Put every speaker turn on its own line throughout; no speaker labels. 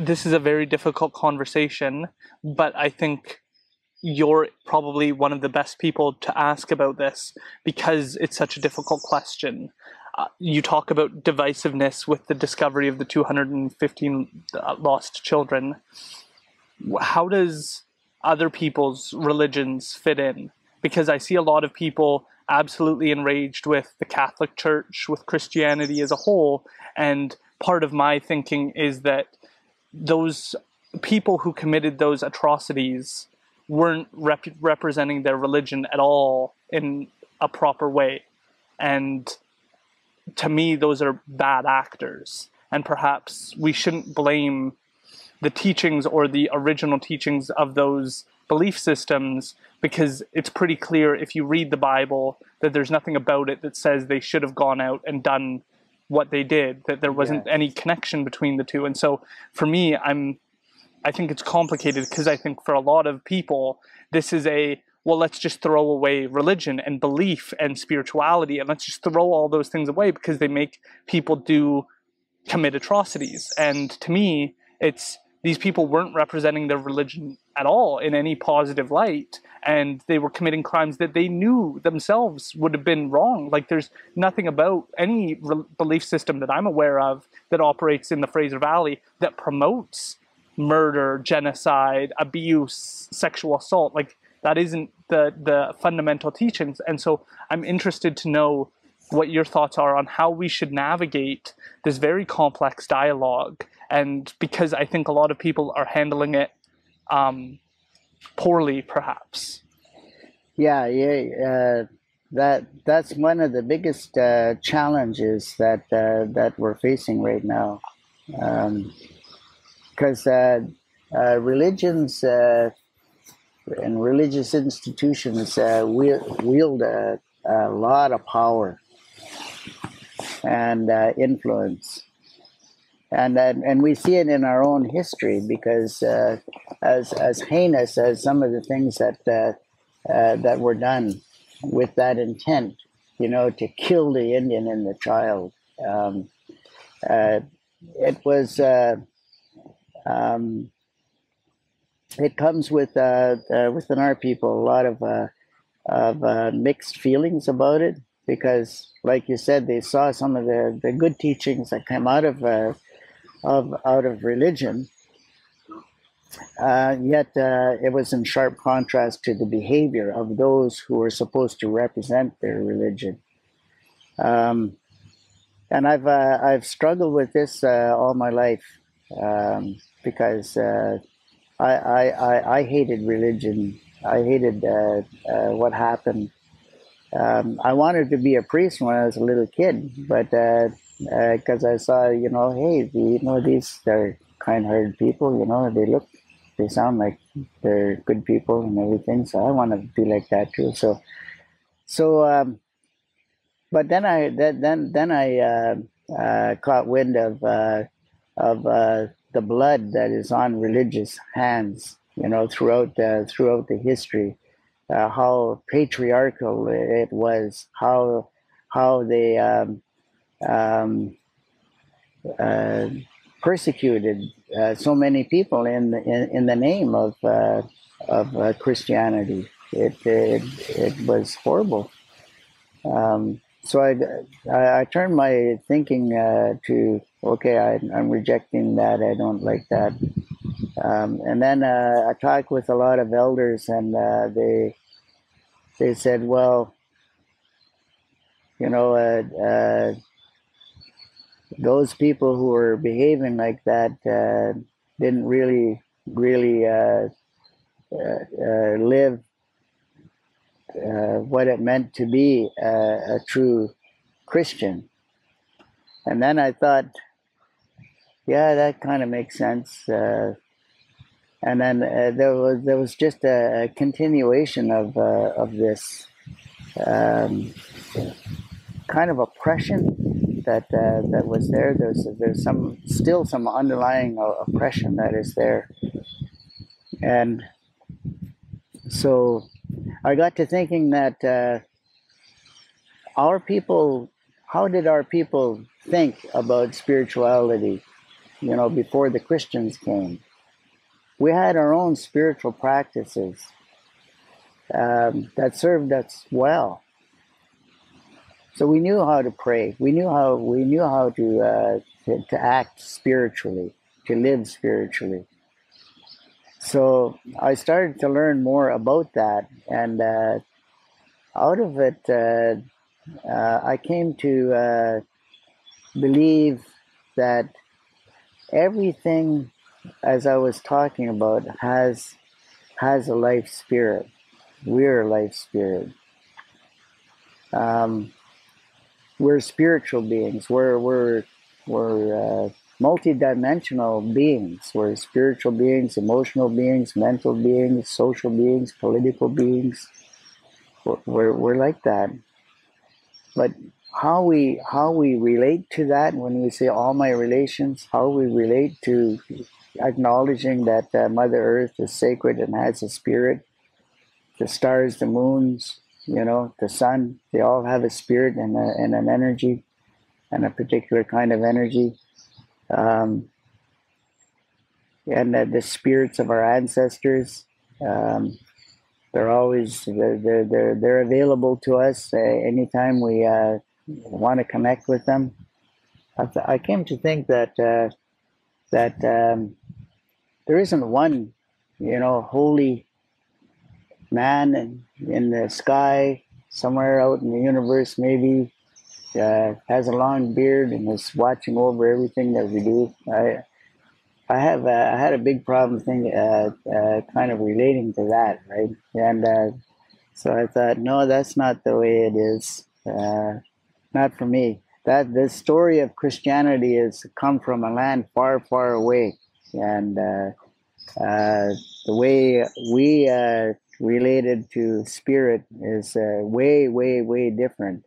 this is a very difficult conversation, but I think you're probably one of the best people to ask about this because it's such a difficult question. Uh, you talk about divisiveness with the discovery of the 215 uh, lost children. How does other people's religions fit in? Because I see a lot of people absolutely enraged with the Catholic Church, with Christianity as a whole, and part of my thinking is that those people who committed those atrocities weren't rep- representing their religion at all in a proper way. And to me, those are bad actors. And perhaps we shouldn't blame the teachings or the original teachings of those belief systems because it's pretty clear if you read the Bible that there's nothing about it that says they should have gone out and done what they did, that there wasn't any connection between the two. And so for me, I'm I think it's complicated because I think for a lot of people, this is a well, let's just throw away religion and belief and spirituality and let's just throw all those things away because they make people do commit atrocities. And to me, it's these people weren't representing their religion at all in any positive light and they were committing crimes that they knew themselves would have been wrong like there's nothing about any re- belief system that i'm aware of that operates in the fraser valley that promotes murder, genocide, abuse, sexual assault. Like that isn't the the fundamental teachings. And so I'm interested to know what your thoughts are on how we should navigate this very complex dialogue. And because I think a lot of people are handling it um, poorly, perhaps.
Yeah, yeah. Uh, that that's one of the biggest uh, challenges that uh, that we're facing right now. Um, because uh, uh, religions uh, and religious institutions wield a, a, lot of power and influence and and we see it in our own history because uh, as as heinous as some of the things that uh, uh, that were done with that intent, you know, to kill the Indian and the child, um, it was um, it comes with uh, uh, within our people a lot of uh, of uh, mixed feelings about it because, like you said, they saw some of the, the good teachings that came out of uh, of out of religion. Uh, yet it was in sharp contrast to the behavior of those who were supposed to represent their religion. Um, and I've I've struggled with this all my life. Um, because uh, I, I, I, I, hated religion. I hated uh, uh, what happened. Um, I wanted to be a priest when I was a little kid, but because uh, uh, I saw, you know, hey, the, you know, these are kind-hearted people. You know, they look, they sound like they're good people and everything. So I want to be like that too. So, so, um, but then I then then I uh, caught wind of of the blood that is on religious hands, you know, throughout the, throughout the history, uh, how patriarchal it was, how how they um, um, uh, persecuted uh, so many people in, in, in the name of uh, of uh, Christianity. It, it it was horrible. Um, so I, I, I turned my thinking uh, to okay, I, am rejecting that. I don't like that. Um, and then uh, I talked with a lot of elders, and they they said, well, you know, those people who were behaving like that uh, didn't really really uh, live what it meant to be a, a true Christian. And then I thought, yeah, that kind of makes sense. Uh, and then uh, there was there was just a, a continuation of uh, of this um, kind of oppression that uh, that was there. There's there's some still some underlying oppression that is there, and so I got to thinking that uh, our people, how did our people think about spirituality? you know, before the Christians came. We had our own spiritual practices um, that served us well. So we knew how to pray. We knew how we knew how to uh, to, to act spiritually, to live spiritually. So I started to learn more about that, and uh, out of it, uh, uh, I came to uh, believe that everything, as I was talking about, has has a life spirit. We're a life spirit. Um, we're spiritual beings. We're we're we're uh, multidimensional beings. We're spiritual beings, emotional beings, mental beings, social beings, political beings. We're, we're, we're like that. But how we how we relate to that when we say all my relations, how we relate to acknowledging that uh, Mother Earth is sacred and has a spirit, the stars, the moons, you know, the sun, they all have a spirit and, a, and an energy and a particular kind of energy. Um, and uh, the spirits of our ancestors, um, they're always they're, they're, they're, available to us uh, anytime we uh, want to connect with them. I, came to think that uh, that um, there isn't one, you know, holy man in, the sky somewhere out in the universe, maybe uh, has a long beard and is watching over everything that we do. I I have uh, I had a big problem thing uh, uh, kind of relating to that, right? And uh, so I thought, no, that's not the way it is. Uh, not for me. That the story of Christianity has come from a land far, far away, and uh, the way we related to spirit is way, way, way different.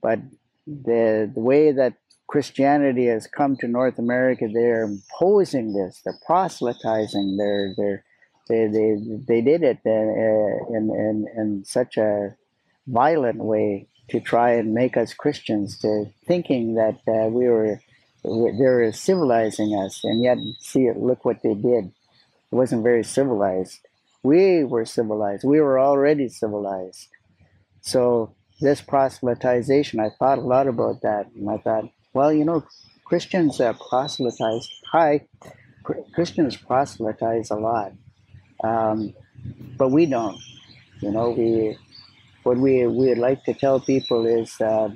But the the way that Christianity has come to North America, they're imposing this, they're proselytizing, they're, they're, they, they, they did it uh, in, in, in such a violent way to try and make us Christians, to thinking that uh, we were, they were civilizing us, and yet see it, look what they did. It wasn't very civilized. We were civilized. We were already civilized. So this proselytization, I thought a lot about that, and I thought, well, you know, Christians uh, proselytize. Hi, Christians proselytize a lot, um, but we don't. You know, we what we we like to tell people is uh,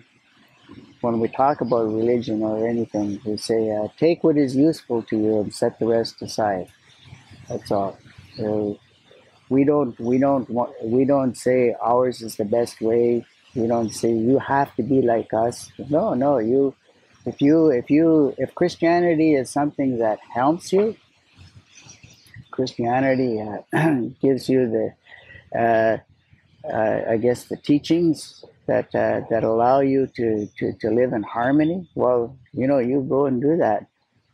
when we talk about religion or anything, we say, uh, take what is useful to you and set the rest aside. That's all. Uh, we don't we don't want we don't say ours is the best way. We don't say you have to be like us. No, no, you if you if you if christianity is something that helps you christianity uh, gives you the uh, uh, i guess the teachings that uh, that allow you to, to to live in harmony well you know you go and do that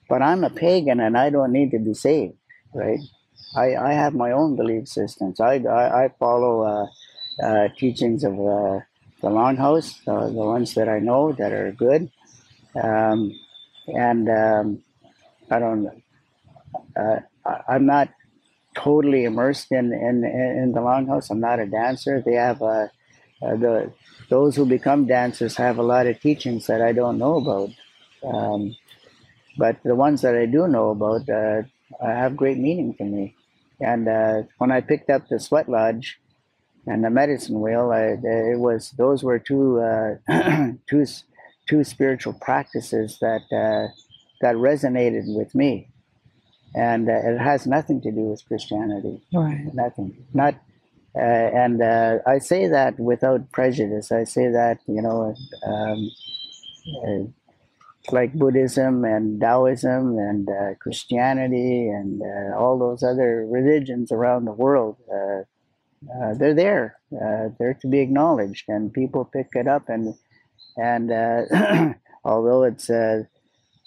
but i'm a pagan and i don't need to be saved right i i have my own belief systems i i, I follow uh, uh, teachings of the longhouse the ones that i know that are good um, and um, I don't. Uh, I'm not totally immersed in, in in the longhouse. I'm not a dancer. They have a uh, the those who become dancers have a lot of teachings that I don't know about. Um, but the ones that I do know about uh, have great meaning to me. And uh, when I picked up the sweat lodge and the medicine wheel, I, it was those were two uh, two two spiritual practices that uh, that resonated with me, and uh, it has nothing to do with Christianity.
Right.
Nothing. Not. Uh, and uh, I say that without prejudice. I say that you know, um, uh, like Buddhism and Taoism and uh, Christianity and all those other religions around the world. they're there. they're to be acknowledged, and people pick it up and and uh, although it's uh,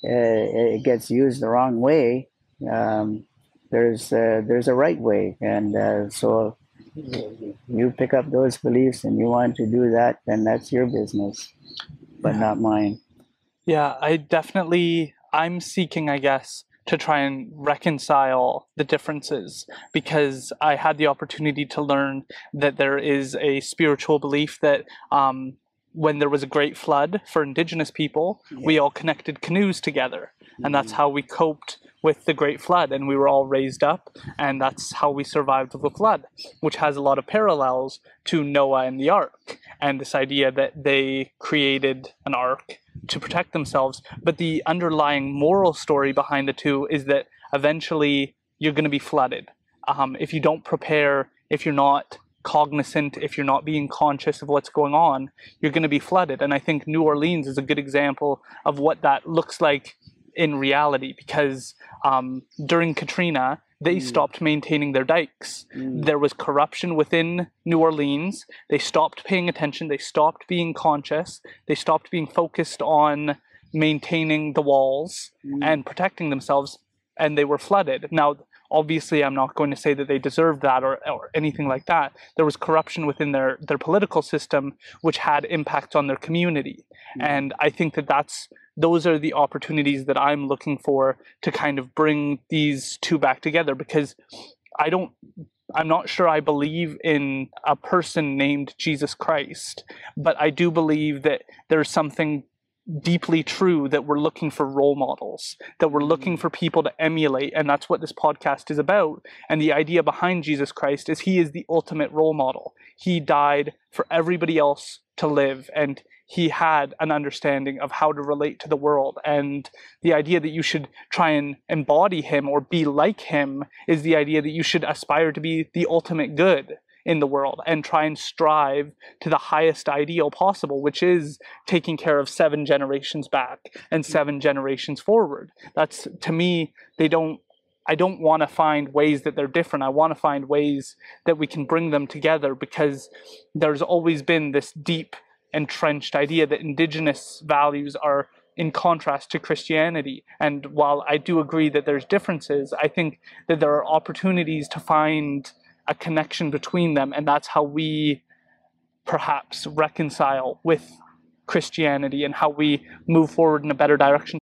it gets used the wrong way, um, there's uh, there's a right way, and uh, so you pick up those beliefs and you want to do that, then that's your business, but
yeah.
not mine.
Yeah, I definitely I'm seeking, I guess, to try and reconcile the differences because I had the opportunity to learn that there is a spiritual belief that um, when there was a great flood for indigenous people, we all connected canoes together. And that's
Mhm.
how we coped with the great flood. And we were all raised up, and that's how we survived the flood, which has a lot of parallels to Noah and the ark and this idea that they created an ark to protect themselves. But the underlying moral story behind the two is that eventually you're going to be flooded. Um, if you don't prepare, if you're not cognizant, if you're not being conscious of what's going on, you're going to be flooded. And I think New Orleans is a good example of what that looks like in reality because um, during Katrina, they
Mm.
stopped maintaining their dikes.
Mm.
There was corruption within New Orleans. They stopped paying attention. They stopped being conscious. They stopped being focused on maintaining the walls
Mm.
and protecting themselves, and they were flooded. Now, obviously, I'm not going to say that they deserved that or, or anything like that. There was corruption within their, their political system, which had impacts on their community.
Mm.
And I think that that's those are the opportunities that I'm looking for to kind of bring these two back together because I don't I'm not sure I believe in a person named Jesus Christ, but I do believe that there's something deeply true that we're looking for role models, that we're looking mm. for people to emulate, and that's what this podcast is about. And the idea behind Jesus Christ is he is the ultimate role model. He died for everybody else to live, and he had an understanding of how to relate to the world. And the idea that you should try and embody him or be like him is the idea that you should aspire to be the ultimate good in the world and try and strive to the highest ideal possible, which is taking care of seven generations back and mm. seven generations forward. That's to me, they don't. I don't want to find ways that they're different. I want to find ways that we can bring them together because there's always been this deep entrenched idea that indigenous values are in contrast to Christianity. And while I do agree that there's differences, I think that there are opportunities to find a connection between them, and that's how we perhaps reconcile with Christianity and how we move forward in a better direction